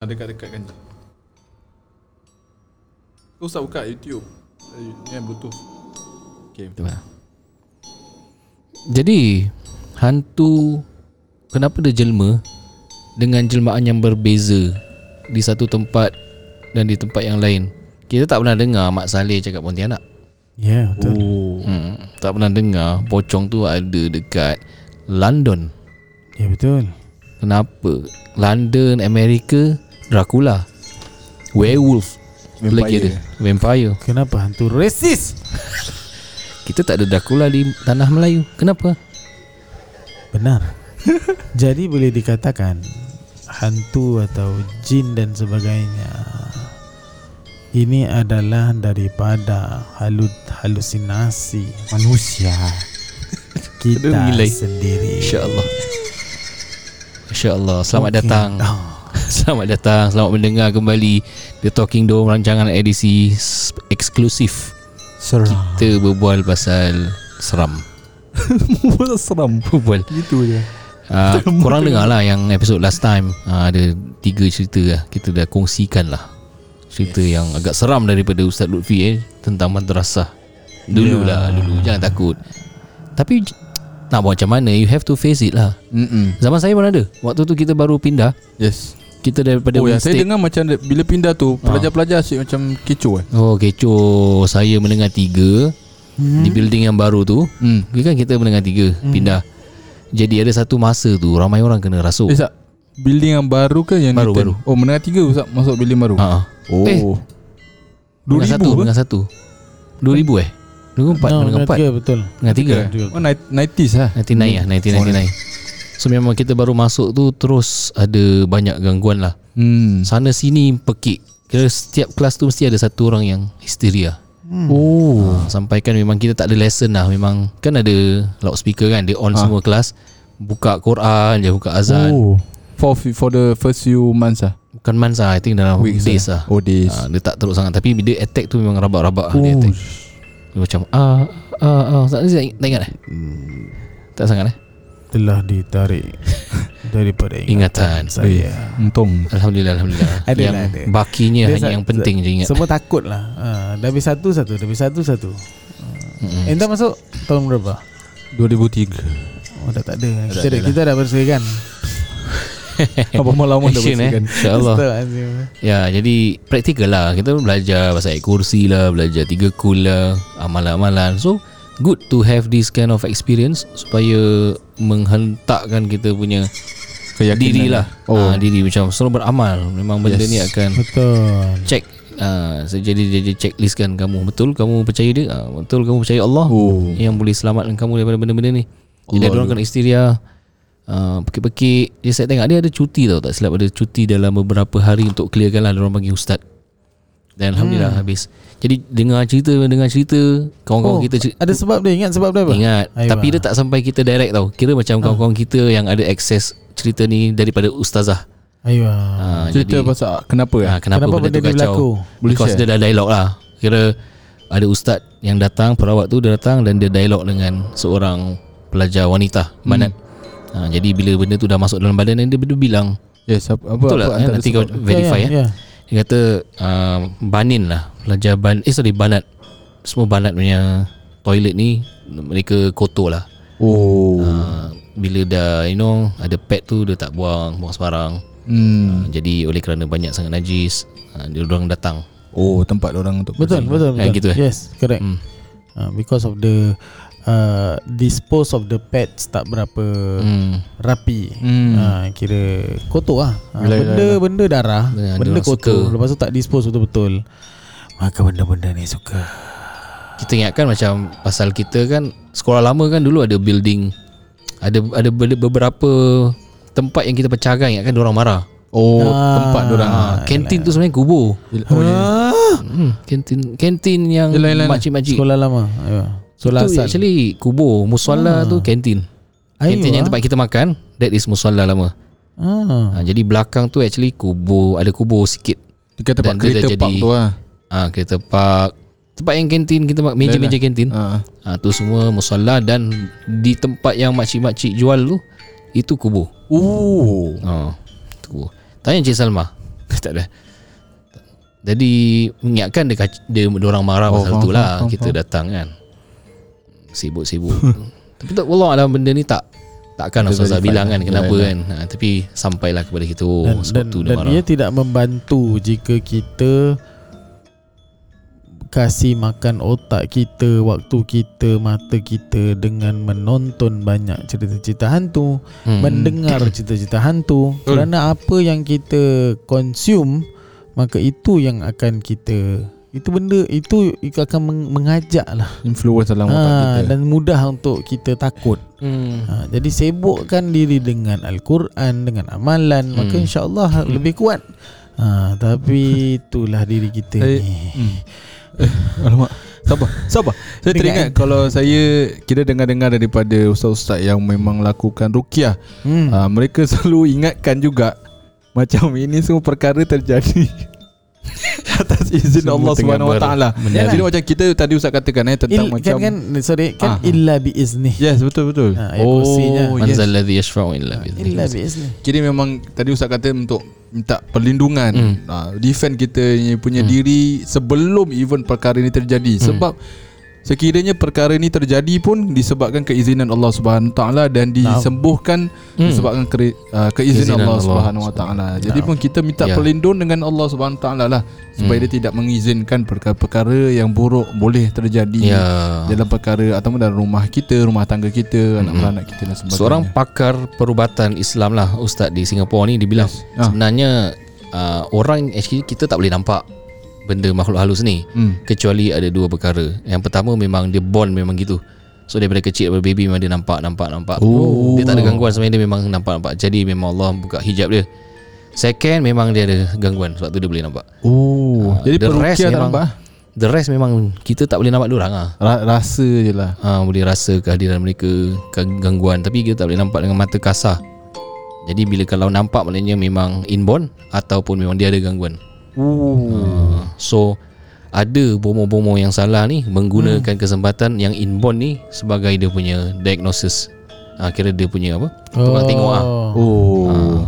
Ah, Dekat-dekat kan Kau usah buka YouTube Eh, Ni yang bluetooth Okay Betul lah. Jadi hantu kenapa dia jelma dengan jelmaan yang berbeza di satu tempat dan di tempat yang lain. Kita tak pernah dengar Mak Saleh cakap Pontianak. Ya yeah, betul Oh Hmm, tak pernah dengar pocong tu ada dekat London. Ya yeah, betul Kenapa? London, Amerika, Dracula. Werewolf. Lagi ada Vampire. Kenapa hantu resis Kita tak ada Dracula di tanah Melayu. Kenapa? Benar Jadi boleh dikatakan Hantu atau jin dan sebagainya Ini adalah daripada halut halusinasi Manusia kita sendiri InsyaAllah. InsyaAllah. Selamat Okey. datang. Oh, Selamat datang Selamat mendengar kembali The Talking Dome Rancangan edisi eksklusif. Seram. Kita berbual pasal Seram. Seram? Berbual. Gitu je. Uh, Korang dengar lah yang episode last time. Uh, Ada tiga cerita lah. Kita dah kongsikan lah Cerita yes. yang agak seram daripada Ustaz Lutfi eh Tentang madrasah. Dulu yeah. lah Dulu. Jangan takut. Tapi Nak buat macam mana? You have to face it lah. Mm-mm. Zaman saya pun ada. Waktu tu kita baru pindah. Yes Kita daripada Oh ya saya dengar macam Bila pindah tu Pelajar-pelajar asyik macam kecoh eh? Oh kecoh. Saya mendengar tiga hmm. Di building yang baru tu. Hmm. Kan kita mendengar tiga hmm. Pindah. Jadi ada satu masa tu Ramai orang kena rasuk. Eh Zak Building yang baru ke yang Baru, baru. Oh menengah tiga Ustaz Masuk building baru? Ha. Oh. Eh. Dua Mendengar ribu satu ke? Mendengar satu. Dua ribu eh? Dua empat no, Mendengar empat? betul. Mendengar tiga? Oh night- 90s lah 99 lah 1999 So memang kita baru masuk tu Terus ada banyak gangguan lah. Hmm. Sana sini pekik. Kira setiap kelas tu Mesti ada satu orang yang Histeria. Oh. Ha, Sampaikan memang kita tak ada lesson lah. Memang Kan ada loudspeaker kan Dia on Ah. semua kelas. Buka Quran Dia buka azan. Oh. For for the first few months lah? Bukan months lah I think dalam Weeks days lah. lah. Oh days. Ha, Dia tak teruk sangat. Tapi dia attack tu memang rabak-rabak oh. Dia attack. Dia macam Ah Ah Ah. Tak, ingat eh? Tak sangat eh Telah ditarik Daripada Ingatan. ingatan saya. Untung. Alhamdulillah Alhamdulillah. Ada Yang lah, ada. bakinya Dia Hanya sa- yang penting je ingat. Semua takut lah. Uh, Dah habis satu satu Dah habis satu satu. Mm-mm. Entah masuk tahun berapa? 2003 Oh dah tak ada. Kita, ada dah, lah. kita dah bersihkan Apa malam dah Action eh? bersihkan InsyaAllah. Ya jadi Praktikal lah. Kita belajar Pasal ayat kursi lah Belajar tiga kul lah Amalan-amalan. So Good to have this kind of experience Supaya Menghentakkan kita punya Keyakinan. Diri lah. Oh. Oh. Diri macam Selalu beramal. Memang benda Yes. ni akan Betul. Check uh, Jadi jadi checklist kan kamu. Betul kamu percaya dia? Uh, Betul kamu percaya Allah? Oh. Yang boleh selamatkan kamu Daripada benda-benda ni. Jadi Allah. ada orang kena histeria uh, Pekik-pekik. Dia saya tengok Dia ada cuti tau Tak silap. Ada cuti Dalam beberapa hari Untuk clearkan lah. Dia orang panggil ustaz Dan Alhamdulillah Hmm. habis. Jadi dengar cerita Dengar cerita Kawan-kawan Oh, kita cer- Ada sebab dia? Ingat sebab dia apa? Ingat. Aiwa. Tapi dia tak sampai kita direct tau. Kira macam kawan-kawan kita Yang ada akses Cerita ni Daripada ustazah. Ayuh uh, Cerita pasal Kenapa Ah, ya? kenapa, Kenapa benda, benda tu kacau Boleh Because share? dia dah dialog lah. Kira ada ustaz yang datang Perawat tu dia datang Dan dia dialog dengan Seorang pelajar wanita Manat. Ha, Jadi bila benda tu dah masuk dalam badan Dia, dia bilang. Yes apa, apa, Betul apa lah eh, antara Nanti kau verify ya, ya, ya. Dia kata uh, Banin lah Pelajar ban Eh sorry Banat Semua Banat punya Toilet ni Mereka kotor lah Oh uh, Bila dah You know Ada pet tu Dia tak buang Buang sembarang Hmm. uh, Jadi oleh kerana banyak sangat najis uh, Dia orang datang Oh tempat orang untuk Betul betul Kayak betul. gitu eh? Yes correct Hmm. uh, Because of the uh, Dispose of the pets Tak berapa hmm. Rapi Hmm. uh, Kira Kotor lah uh, Benda Benda darah Ya, Benda kotor suka. Lepas tu tak dispose betul-betul Maka benda-benda ni suka Kita ingatkan macam Pasal kita kan Sekolah lama kan dulu ada building Ada ada be- beberapa Tempat yang kita pecahkan Ingatkan orang marah Oh Ah. tempat orang ha, Kantin tu sebenarnya kubur Oh ya hmm, Kantin Kantin yang yelah. Makcik-makcik Sekolah lama Ayuh. Sekolah Itu asal actually kubur Musola tu kantin. Kantin yang tempat kita makan That is musola lama. Ah. ha, Jadi belakang tu actually kubur Ada kubur sikit. Dekat tempat Dan dia kereta park jadi- tu lah. Ah ha, Kereta park. Tempat yang kantin kita mak- Meja-meja kantin. Ah. ha, Tu semua musola Dan di tempat yang makcik-makcik jual tu Itu kubur. Oh. Ha, Itu kubur. Tanya Cik Salma. Tak ada. Jadi mengingatkan dia kac- dia orang marah Oh, pasal faham, tu lah. faham, kita faham. datang kan. Sibuk-sibuk. tapi tak wallah alam benda ni tak takkan Dia Ustaz bilang kan kenapa kan. Ha, tapi sampailah kepada kita oh dan, sebab dan, tu dia dan marah. ia tidak membantu jika kita kasih makan otak kita, waktu kita, mata kita dengan menonton banyak cerita-cerita hantu, Hmm. mendengar cerita-cerita hantu. Kerana apa yang kita consume, maka itu yang akan kita itu benda itu itu akan meng- mengajak lah Influence dalam otak ha, kita. dan mudah untuk kita takut. Hmm. ha, jadi sibukkan diri dengan Al-Quran dengan amalan maka Hmm. insyaAllah lebih kuat. Ha, tapi itulah diri kita Saya- ni. hmm. Eh, Alamak. Sabar Sabar. Saya Dengan- teringat Kalau saya Kita dengar-dengar daripada Ustaz-ustaz Yang memang lakukan rukiah hmm. uh, Mereka selalu ingatkan juga Macam ini semua perkara terjadi Atas izin Semua Allah Subhanahu Wa Taala. Jadi macam kita tadi Ustaz katakan eh tentang Il, macam kan, kan sorry kan Ah. illa biizni Yes betul betul. Ha, oh Man yes. zal ladzi yashfa'u illa bi'idznih. illa biizni Kira memang tadi Ustaz kata untuk minta perlindungan, Hmm. uh, defend kita punya diri sebelum even perkara ini terjadi. Hmm. Sebab sekiranya perkara ini terjadi pun disebabkan keizinan Allah Subhanahu Wa Taala dan disembuhkan Hmm. disebabkan ke, uh, keizinan Keizinan Allah Allah Subhanahu Wa Taala. Jadi pun kita minta Ya. perlindungan dengan Allah Subhanahu Wa Taala lah supaya Hmm. dia tidak mengizinkan perkara-perkara yang buruk boleh terjadi Ya. dalam perkara ataupun dalam rumah kita, rumah tangga kita, anak beranak kita dan sebagainya. Seorang pakar perubatan Islam lah Ustaz di Singapura ni Dia bilang Yes. Ah. Sebenarnya uh, Orang actually Kita tak boleh nampak Benda makhluk halus ni hmm. Kecuali ada dua perkara. Yang pertama memang Dia born memang gitu. So daripada kecil Daripada baby memang dia nampak Nampak nampak. Oh. Dia tak ada gangguan Sebenarnya dia memang nampak-nampak Jadi memang Allah buka hijab dia. Second memang dia ada gangguan Sebab tu dia boleh nampak. Oh, Ah, jadi the rest perukia tak memang- nampak? The rest memang Kita tak boleh nampak diorang lah Ra- rasa je lah. ha, Boleh rasa kehadiran mereka Gangguan. Tapi kita tak boleh nampak dengan mata kasar. Jadi bila kalau nampak Maknanya memang inborn Ataupun memang dia ada gangguan Oh. ha, So Ada bomo-bomo yang salah ni Menggunakan Hmm. kesempatan yang inborn ni Sebagai dia punya diagnosis. Ha, Kira dia punya apa? Tukang tengok lah Oh.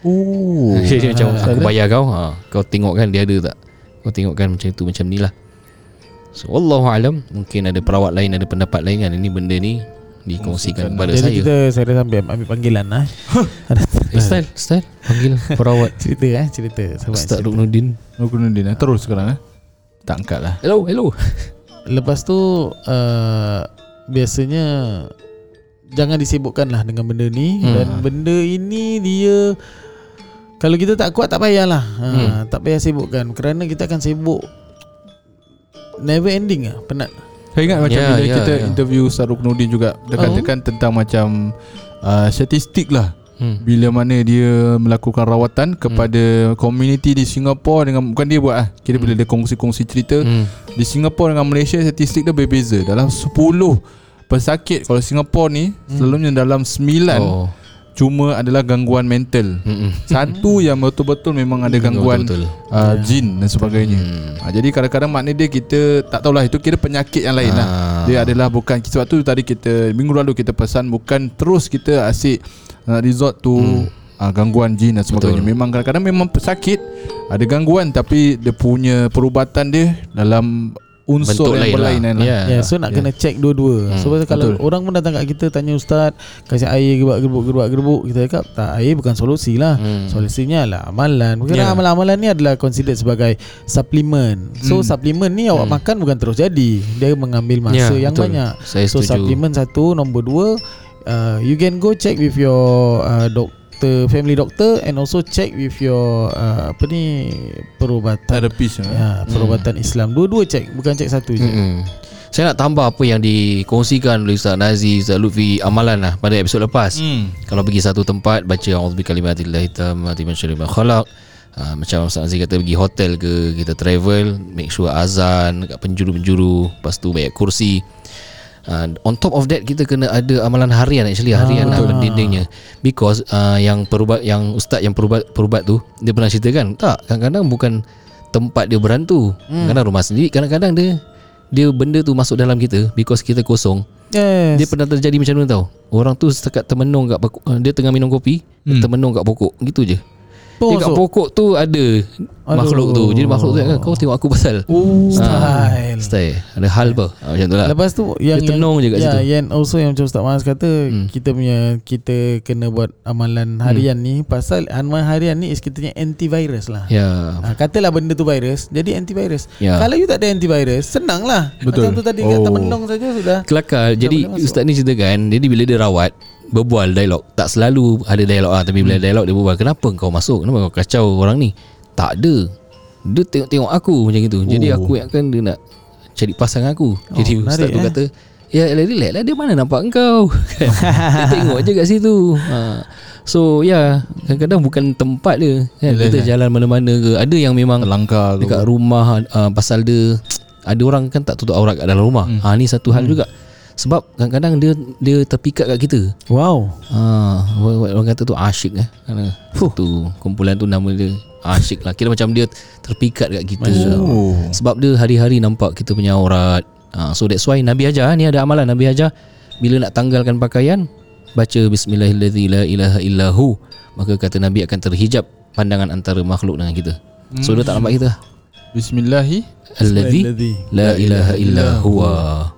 Oh. Jadi macam Ah, aku bayar kau. Ha, Kau tengok kan dia ada tak? Kau tengok kan macam tu Macam ni lah. So Wallahu alam Mungkin ada perawat lain Ada pendapat lain kan Ini benda ni Dikongsikan kepada Jadi saya. kita saya dah sampai ambil panggilan lah Style Style Panggil perawat Cerita eh cerita Sebab Ustaz cerita. Ruknuddin Aku Nudin eh. Terus sekarang eh. Tak angkat lah. Hello Hello Lepas tu uh, Biasanya Jangan disibukkan lah dengan benda ni Hmm. Dan benda ini dia Kalau kita tak kuat tak payahlah ha, Hmm. Tak payah sibukkan Kerana kita akan sibuk Never ending lah Penat Saya ingat macam Ya, bila ya, kita ya. interview Ustaz Ruknuddin juga Dia Oh. katakan tentang macam uh, Statistik lah hmm. Bila mana dia melakukan rawatan Kepada community di Singapura dengan Bukan dia buat lah Kira bila dia kongsi-kongsi cerita Hmm. Di Singapura dengan Malaysia Statistik dia berbeza Dalam 10 pesakit Kalau Singapura ni Selalunya dalam 9 Oh Cuma adalah gangguan mental Mm-mm. Satu yang betul-betul memang ada gangguan Betul-betul uh, jin dan sebagainya. Hmm. Ha, jadi kadang-kadang makna dia kita tak tahulah itu kira penyakit yang lain lah. Ah. Dia adalah bukan sebab tu tadi kita minggu lalu kita pesan bukan terus kita asyik uh, resort tu hmm. uh, gangguan jin dan sebagainya. Betul. Memang kadang-kadang memang sakit ada gangguan tapi dia punya perubatan dia dalam unsur Bentuk yang lain berlainan lah. lah. Ya. Ya, yeah, so nak kena check dua-dua. Hmm, So pasal kalau betul. orang pun datang kat kita tanya ustaz, kasih air gebak gerbuk gebak gerbuk, kita cakap tak air bukan solusi lah. Hmm. Solusinya lah amalan. Bukan Ya. amalan-amalan ni adalah considered sebagai suplemen. So Hmm. suplemen ni awak Hmm. makan bukan terus jadi. Dia mengambil masa Ya, yang betul. banyak. Saya So setuju suplemen satu, nombor dua uh, you can go check with your uh, doctor family doctor and also check with your uh, apa ni perubatan Terapis ya. ya perubatan Islam dua-dua check bukan check satu je Mm-mm. Saya nak tambah apa yang dikongsikan oleh Ustaz Nazi, Ustaz Lutfi amalan lah pada episod lepas. Hmm. Kalau pergi satu tempat baca auzubi kalimatillahi tammati min syarri ma khalaq. Uh, macam Ustaz Aziz kata pergi hotel ke kita travel make sure azan kat penjuru-penjuru lepas tu banyak kursi uh, on top of that kita kena ada amalan harian actually harian lah dindingnya. Because uh, yang perubat yang ustaz yang perubat perubat tu dia pernah cerita kan tak kadang-kadang bukan tempat dia berantu. Hmm. kadang rumah sendiri kadang-kadang dia dia benda tu masuk dalam kita because kita kosong. Yes. Dia pernah terjadi macam mana tau? Orang tu setakat termenung kat uh, Dia tengah minum kopi hmm. Termenung kat pokok. Gitu je Dekat masuk. pokok tu ada Aduh. makhluk tu. Jadi makhluk tu kan kau tengok aku pasal. Oh, Ah, style. Style. Ada hal apa? Ah, macam tu lah. Lepas tu yang Dia tenung je kat ya, situ. Yang also yang macam Ustaz Mas kata Hmm. kita punya kita kena buat amalan harian ni pasal amalan harian ni is kita punya antivirus lah. Ya. Ha, katalah benda tu virus Jadi antivirus Ya. Kalau you tak ada antivirus Senang lah Betul. Macam tu tadi oh. Kata menong saja sudah Kelakar Jadi ustaz ni ceritakan Jadi bila dia rawat Berbual dialog Tak selalu ada dialog ah, Tapi bila dialog dia berbual Kenapa kau masuk Kenapa kau kacau orang ni Tak ada Dia tengok-tengok aku Macam itu Jadi Oh. aku yang kan Dia nak Cari pasang aku Jadi menarik, ustaz tu eh. kata Ya relax lah Dia mana nampak engkau kan? Dia tengok je kat situ ha. So ya yeah, Kadang-kadang bukan tempat dia kan? Yelah, Kita yelah. jalan mana-mana ke Ada yang memang Langkah Dekat rumah uh, Pasal dia Ada orang kan tak tutup aurat kat dalam rumah hmm. ha, Ni satu hal juga Sebab kadang-kadang dia Dia terpikat kat kita. Wow. Ha, orang, orang kata tu asyik eh. Kerana Satu kumpulan tu nama dia Asyik lah. Kira macam dia Terpikat kat kita. Oh. Sebab dia hari-hari nampak Kita punya aurat. Ha, So that's why Nabi ajar Ni ada amalan. Nabi ajar Bila nak tanggalkan pakaian Baca Bismillahirrahmanirrahim La ilaha illahu Maka kata Nabi akan terhijab Pandangan antara makhluk dengan kita. So dia tak nampak kita. Bismillahi. Alladhi Alladhi La ilaha illa huwa. Ha,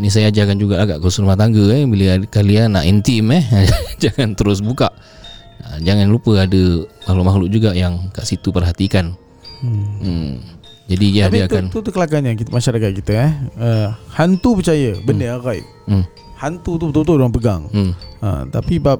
ni saya ajarkan juga agak kursus rumah tangga eh bila kalian nak intim eh jangan terus buka. Ha, jangan lupa ada makhluk-makhluk juga yang kat situ perhatikan. Hmm. Jadi ya Tapi dia tu, akan tu, tu kelakarnya kita, Masyarakat kita eh uh, Hantu percaya Benda yang gaib hmm. Hantu tu betul-betul orang pegang Hmm. ha, Tapi bab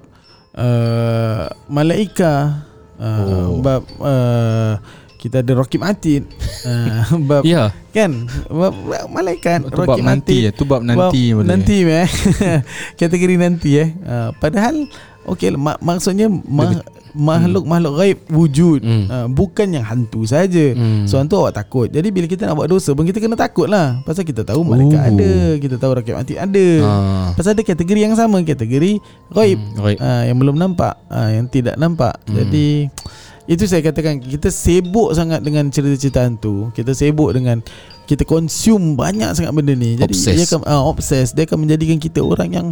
uh, Malaika uh, Oh. Bab uh, Kita ada Rocky Martin uh, Bab Ya. Kan bab, bab Malaikat Tu bab nanti eh Tu bab nanti Bab. Nanti eh Kategori nanti eh uh, Padahal Okey mak, maksudnya ma, makhluk-makhluk gaib wujud Hmm. uh, bukan yang hantu saja. Hmm. So hantu awak takut. Jadi bila kita nak buat dosa pun kita kena takut lah. Pasal kita tahu malaikat Oh. ada, kita tahu rakyat mati ada. Ah. Pasal ada kategori yang sama, kategori gaib. Hmm, gaib. Uh, yang belum nampak, uh, yang tidak nampak. Hmm. Jadi itu saya katakan kita sibuk sangat dengan cerita-cerita hantu. Kita sibuk dengan kita consume banyak sangat benda ni. Jadi Obsess. dia akan uh, obsess, dia akan menjadikan kita orang yang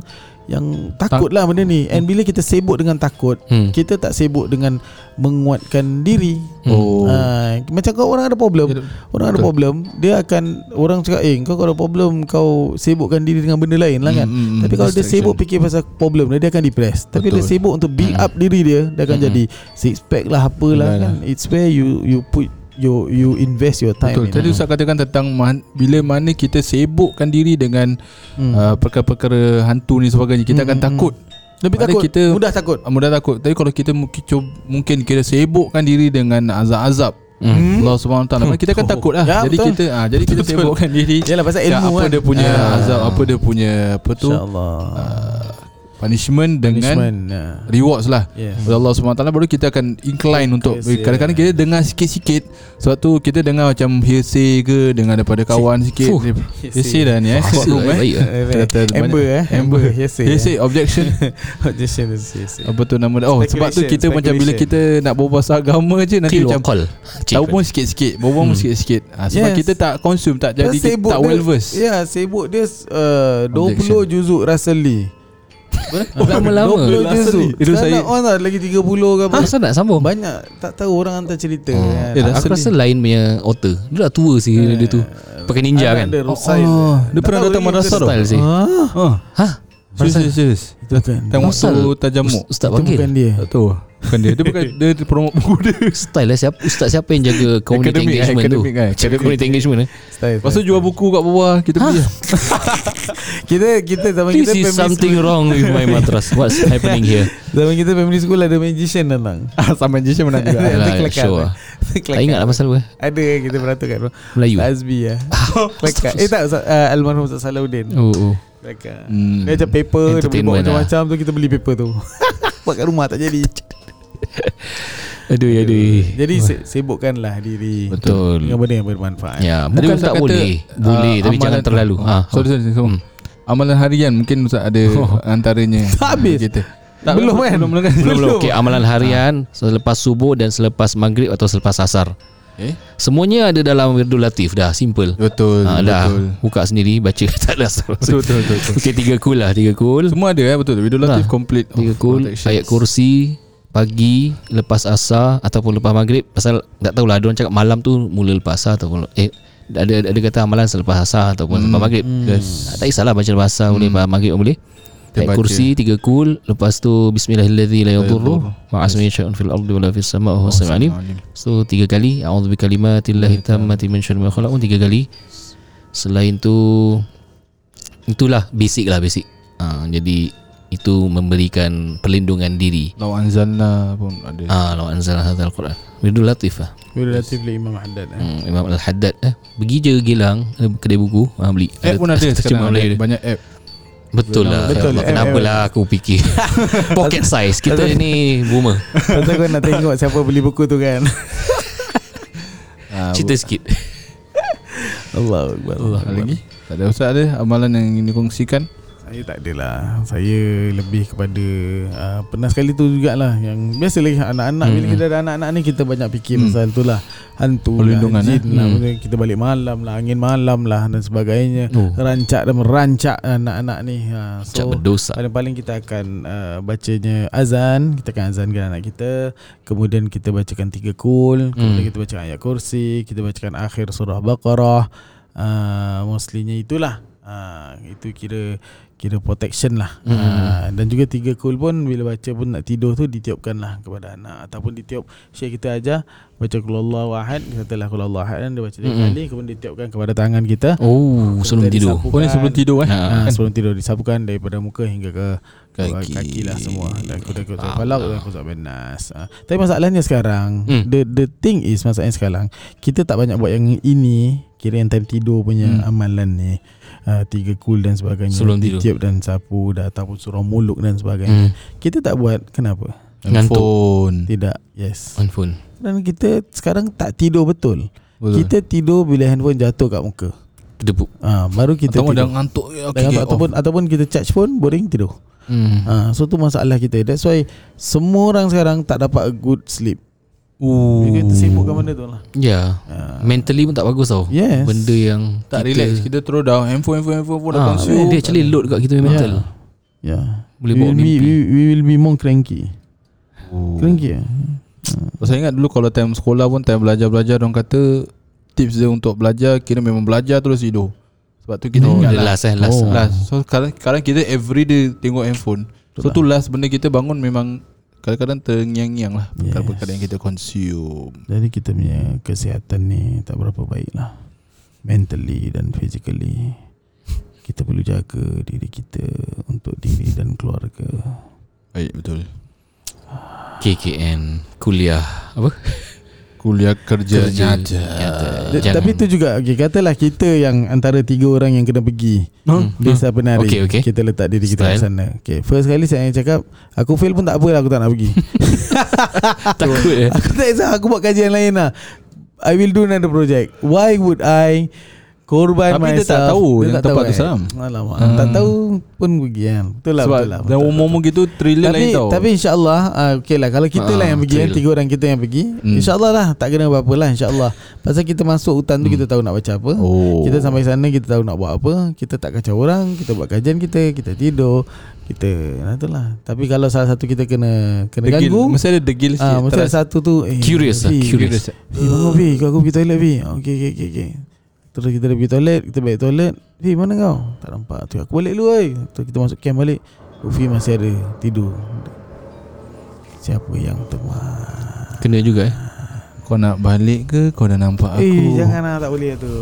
yang takut lah benda ni. And bila kita sibuk dengan takut, Hmm. kita tak sibuk dengan menguatkan diri. Oh. Uh, macam kau orang ada problem Ya, Orang ada betul. problem Dia akan Orang cakap Eh kau kalau ada problem Kau sibukkan diri dengan benda lain lah kan Hmm, hmm, hmm. Tapi kalau dia sibuk fikir pasal problem dia Dia akan depress Tapi dia Betul. sibuk untuk build up diri dia Dia akan Hmm. jadi Six pack lah apalah Yalah. kan It's where you You put You you invest your time Betul. Tadi Ustaz katakan tentang man, bila mana kita sibukkan diri dengan Hmm. uh, perkara-perkara hantu ni sebagainya, kita Hmm, akan hmm, takut. Lebih takut kita- Mudah takut Ah, Mudah takut. Tapi kalau kita mungkin mungkin kita sibukkan diri dengan azab-azab Hmm. Allah Subhanahu Wa Taala, kita akan Oh. takut lah. Ya, jadi betul. kita ah jadi kita Betul. sibukkan diri. Yalah pasal Ya, ilmu apa kan dia punya Ah. azab, apa dia punya apa tu? InsyaAllah Punishment dengan Punishment ah. rewards lah. Yes. Oleh Allah SWT baru kita akan incline untuk Focus, kadang-kadang yeah. kita dengar sikit-sikit sebab tu kita dengar macam hearsay ke dengar daripada kawan sikit. Fuh. hearsay. dah ni eh. Bahasa courtroom eh baik, Eh, Amber banyak- eh. Amber. Hearsay hearsay objection. Objection is hearsay. Apa tu nama dia? Oh sebab tu kita macam bila kita nak berbual pasal agama je nanti macam call. tahu pun sikit-sikit berbual pun sikit-sikit. Ha, sebab Yes. kita tak consume tak jadi tak well versed. Ya sibuk dia uh, 20 Objection. juzuk Russell Lee Lama-lama. 20 juzuk Itu Sekarang saya- nak on lah Lagi 30 ke apa. Ha, asal nak sambung? Banyak Tak tahu orang hantar cerita. Oh. kan. Eh, Aku rasa lain punya author Dia dah tua sih dia tu. Pakai ninja kan? Dia Rusail Oh, dia. Tak pernah datang madrasah tau. Sih. Ah. Hah? serius serius, serius. Itu kan waktu Musal. tajamuk. Ustaz Itu panggil. Bukan dia. Tak tahu bukan dia. Dia bukan dia promote buku dia. Style lah siapa Ustaz siapa yang jaga Community Academic, engagement tu? academic, kan? Jaga Academic. community engagement eh? Style, Lepas tu style. jual buku kat bawah Kita beli. Lah Kita Kita zaman This kita is something school, wrong with my mattress What's happening here? Zaman kita family school Ada magician datang. Sama je menang juga. Ada Alah, kelakar show lah. lah. Kelakar. Tak ingat lah pasal apa. Ada kita beratur kat bro Melayu. Eh? Azbi lah Kelakar Eh tak uh, Almarhum Ustaz Salahuddin. Oh oh. Kelakar Hmm. Dia macam paper Dia Entertainment lah. macam-macam tu Kita beli paper tu. Buat kat rumah tak jadi Aduh aduh. Jadi se- sibukkanlah diri. Betul. Dengan benda yang bermanfaat. Ya Bukan Ustaz tak kata, boleh. Boleh ah, Tapi amalan- jangan terlalu. Ah, ha, Sorry sorry, sorry. Hmm. Amalan harian Mungkin Ustaz ada Oh. Antaranya. Tak habis? kita. Belum kan? Belum belum kan Belum. belum. Okay amalan harian Selepas subuh Dan selepas maghrib Atau selepas asar. Eh? Semuanya ada dalam Wirdul Latif Dah simple. Betul ha, Dah. Betul. Buka sendiri Baca. Tak ada asal. Betul betul betul, betul. Okay tiga kul lah Tiga kul. Semua ada eh? Betul Video Latif Lah. complete. Tiga kul protections. Ayat kursi pagi lepas asar ataupun lepas maghrib pasal tak tahulah ada orang cakap malam tu mula lepas asar ataupun eh ada ada kata amalan selepas asar ataupun selepas maghrib. Yes. Tak kisahlah baca lepas asar boleh lepas maghrib boleh. Baca. kursi tiga kul lepas tu bismillahirrahmanirrahim la yadurru ma'asmi syai'un fil ardi wala fis sama'i wa huwa samiul alim. So tiga kali A'udhu bi kalimatillahi tammati min syarri ma khalaq tiga kali Selain tu Itulah basic lah basic ha, Jadi Itu memberikan perlindungan diri Lau anzalna pun ada. Ah, law anzal hadzal Quran. Bidul latif ah. Relatively Imam Haddad eh. Hmm, Imam Al-Haddad eh. Pergi je Gilang ada kedai buku, ah beli. App pun ada sekarang Melayu ada banyak app. Betul lah. Betul, app, Kenapa lah aku fikir pocket size. Kita ni boomer. Pasal kau nak tengok siapa beli buku tu kan. Ah, Cerita sikit. Allah Akbar. Allah Ada lagi? Tak ada Ustaz ada amalan yang ingin dikongsikan? Saya tak adalah Saya lebih kepada uh, Pernah sekali tu jugalah Yang biasalah anak-anak Bila Hmm. kita ada anak-anak ni Kita banyak fikir Hmm. pasal tu lah Hantu Perlindungan, lah Jin eh? lah Hmm. Kita balik malam lah Angin malam lah Dan sebagainya Oh. Rancak dan merancak anak-anak ni ha, So berdosa. Paling-paling kita akan uh, Bacanya azan Kita akan azankan anak kita Kemudian kita bacakan tiga kul Kemudian Hmm. kita bacakan ayat kursi Kita bacakan akhir surah Baqarah uh, Mostlynya itulah uh, Itu kira Kira protection lah Hmm. uh, Dan juga tiga kul pun Bila baca pun nak tidur tu Ditiupkan lah kepada anak Ataupun ditiup Syekh kita ajar Baca kulallah wahad Katalah kulallah wahad kan Dia baca tiga Hmm. kali Kemudian ditiupkan kepada tangan kita Oh, sebelum tidur. Oh ni sebelum tidur eh? Ha. Ha, sebelum tidur disapukan daripada muka hingga ke kaki, Kaki. lah semua dan kuda kuda Faham falak lah. dan kuda benas. Ha. Tapi masalahnya sekarang Hmm. the the thing is masalahnya sekarang kita tak banyak buat yang ini kira yang time tidur punya Hmm. amalan ni. Uh, tiga kul dan sebagainya Sebelum tidur. Dan sapu dah, Ataupun surah muluk dan sebagainya Hmm. Kita tak buat Kenapa? Ngantuk. Handphone. Tidak Yes On phone. Dan kita sekarang tak tidur betul, Betul. Kita tidur bila handphone jatuh kat muka Kedepuk. ha, Baru kita Ataupun dah tidur ngantuk ya, okay, okay, ataupun ataupun kita charge phone boring tidur. Hmm. Ha, so tu masalah kita. That's why semua orang sekarang tak dapat a good sleep. Ooh. Kita sibukkan benda tu lah. Ya. Ha. Mentally pun tak bagus tau. Yes. Benda yang Tak kita, relax Kita terus dah Handphone handphone handphone pun dah Ah, consume dia actually load kat kita punya mental. Yeah. Yeah. Boleh we bawa will be, mimpi. we, we will be more cranky. oh. Cranky. eh? Pasal ingat dulu Kalau time sekolah pun Time belajar-belajar Orang kata Tips dia untuk belajar Kira memang belajar terus tidur Sebab tu kita Oh, ingat lah last eh, last. Oh. Last So sekarang, sekarang kita every day Tengok handphone So tu last benda kita bangun Memang Kadang-kadang terngiang-ngiang lah Yes. Perkara-perkara yang kita consume Jadi kita punya kesihatan ni tak berapa baik lah. Mentally dan physically. Kita perlu jaga diri kita untuk diri dan keluarga. Baik betul KKN kuliah apa? Kuliah kerja, Kerja nyata nyata. Jangan- Tapi tu juga okay, Katalah kita yang Antara tiga orang yang kena pergi Hmm. Desa penari Okay, okay. Kita letak diri kita Style. di sana okay, First kali saya cakap Aku fail pun tak apa lah Aku tak nak pergi Takut eh. Aku tak kisah Aku buat kajian lain lah I will do another project Why would I Korban Tapi dia myself. tak tahu Dia yang tak tahu tempat tu kan? seram. Alamak Hmm. Tak tahu pun pergi kan. Betul lah Sebab betul lah, Dan betul, umur-umur gitu Thriller tapi, lain tau. tapi insyaAllah uh, Okay lah. Kalau kita Ah, lah yang pergi kan, betul. Tiga orang kita yang pergi Hmm. InsyaAllah lah. Tak kena apa-apa lah InsyaAllah. Pasal kita masuk hutan tu Kita tahu nak baca apa. Oh. Kita sampai sana Kita tahu nak buat apa. Kita tak kacau orang Kita buat kajian kita Kita tidur Kita nah, Itulah Tapi kalau salah satu kita kena Kena Degil. ganggu Mesti ada degil sikit Ah, mesti ada satu tu eh, Curious lah, Fi, curious. Bangun Fi Kau aku pergi toilet Fi Okay okay okay, okay. Terus kita dah pergi toilet Kita balik toilet Fi mana kau Tak nampak tu Aku balik dulu oi Terus kita masuk camp balik oh, Fi masih ada Tidur Siapa yang teman Kena juga eh. Kau nak balik ke Kau dah nampak aku Eh jangan lah Tak boleh tu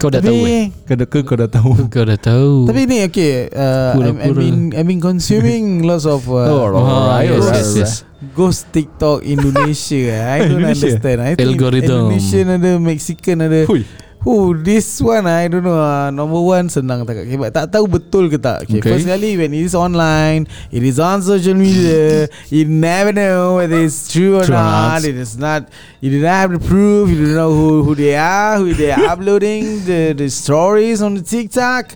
Kau dah Tapi tahu eh. Kau dah, ke kau dah tahu Kau dah tahu. Tapi ni okay uh, I'm, I've been I've been consuming lots of uh, Oh, Alright, yes, yes, yes. ghost TikTok Indonesia. I don't Indonesia? understand. I think Algorithm. Indonesian ada, Mexican ada. Hui. Oh, this one I don't know. Uh, number one senang tak okay, tak tahu betul ke tak. Okay, Okay. First kali when it is online, it is on social media. you never know whether it's true or True not. not. It is not. You don't have the proof. You don't know who, who they are, who they are uploading the, the stories on the TikTok.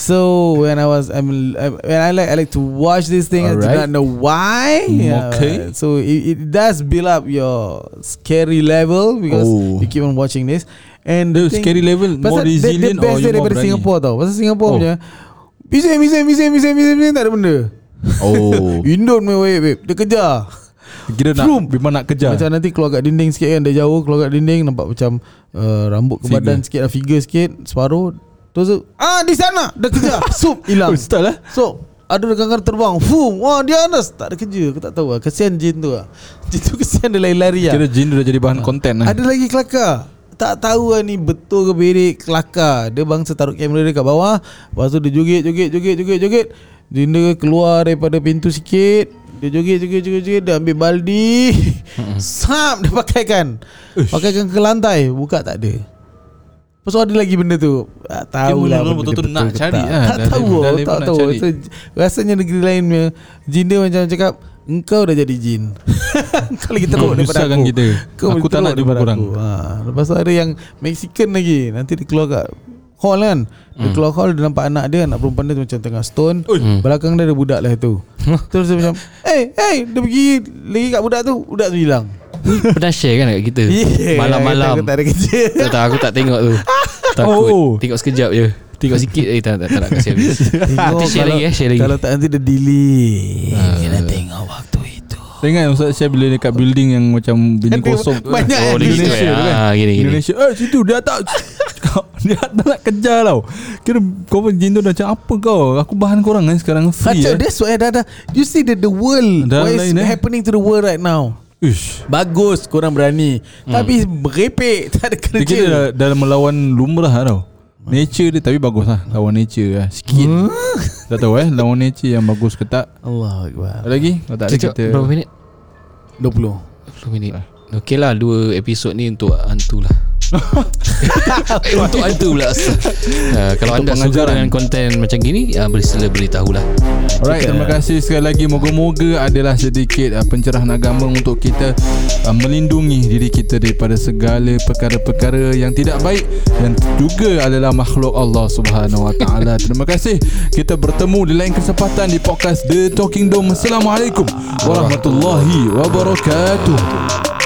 So when I was, I'm, I'm- when I like, I like to watch this thing. I do Alright. not know why. Okay. so it, it does build up your scary level because Oh. you keep on watching this. And The thing- scary level More dia, dia resilient best Or dia you more daripada berani? Singapore tau. Pasal Singapore Oh. punya Bising bising bising bising bising bising Tak ada benda. Oh. Indon punya babe, babe Dia kejar. Kira nak Vroom. Memang nak kejar. Macam nanti keluar kat dinding sikit kan Dari jauh keluar kat dinding Nampak macam uh, Rambut ke Figure. badan sikit lah Figure sikit Separuh. Terus Ah di sana! Dah kejar. Sup hilang. Oh, style lah So ada rekan-rekan terbang. Fum Wah dia anas. Tak ada kerja Aku tak tahu lah. Kesian jin tu lah. Jin tu kesian dia lari-lari lah. Kira jin dah jadi bahan konten lah Ada lagi kelakar tak tahu lah ni betul ke berik kelakar. Dia bangsa taruh kamera dia kat bawah Lepas tu dia joget joget joget joget joget Dia keluar daripada pintu sikit Dia joget joget joget joget Dia ambil baldi. Sap dia pakaikan. Pakaikan ke lantai Buka tak ada. Lepas tu ada lagi benda tu. Tak tahu lah betul-betul betul nak ke cari tak. lah. Tak tahu Tak tahu. so, Rasanya negeri lain punya Jin dia macam cakap Engkau dah jadi jin. Kau lagi teruk Kau daripada aku. kita. Kau Aku tak nak jumpa aku. ha, Lepas tu ada yang Mexican lagi. Nanti dia keluar kat Hall kan. Dia keluar hall Dia nampak anak dia Anak perempuan dia tu macam tengah stone. Oi. Belakang dia ada budak lah tu. Terus dia macam Eh hey, Dia pergi Lagi kat budak tu. Budak tu hilang. Pernah share kan kat kita? Yeah, Malam-malam. Aku tak ada kerja. Tak tak aku tak tengok tu. Takut. Oh. Tengok sekejap je Tengok sikit eh tak, tak, tak nak kasi habis. Tengok Nanti share lagi eh Share lagi. Kalau tak nanti dia delete. Ah. Kena tengok waktu itu. Saya ingat Ustaz share bila dekat building yang macam bini kosong. tu kan. banyak Oh yang dia gitu delete. eh ah, Gini gini. Indonesia. Eh situ dia tak Dia tak nak kejar tau. Kira kau pun jin tu dah macam Apa kau? Aku bahan korang kan sekarang Free Kacau eh? That's why dah, dah You see the, the world Dah What is eh? happening to the world right now? Ish. Bagus korang berani. Tapi berepek Tak ada Dia kerja kira dah, dah melawan lumrah tau Nature dia Tapi bagus lah Lawan nature lah Sikit. Tak tahu eh Lawan nature yang bagus ke tak. Allah Akbar. Ada lagi? Kalau tak ada kita Berapa minit? 20 20 minit. Okey lah Dua episod ni untuk hantu lah Untuk hantu pula uh, Kalau Untuk anda suka dengan konten macam gini uh, Bersila beritahu lah Alright, terima kasih sekali lagi. Moga-moga adalah sedikit uh, pencerahan agama untuk kita uh, melindungi diri kita daripada segala perkara-perkara yang tidak baik dan juga adalah makhluk Allah Subhanahu Wa Taala. Terima kasih. Kita bertemu di lain kesempatan di podcast The Talking Dome. Assalamualaikum warahmatullahi wabarakatuh.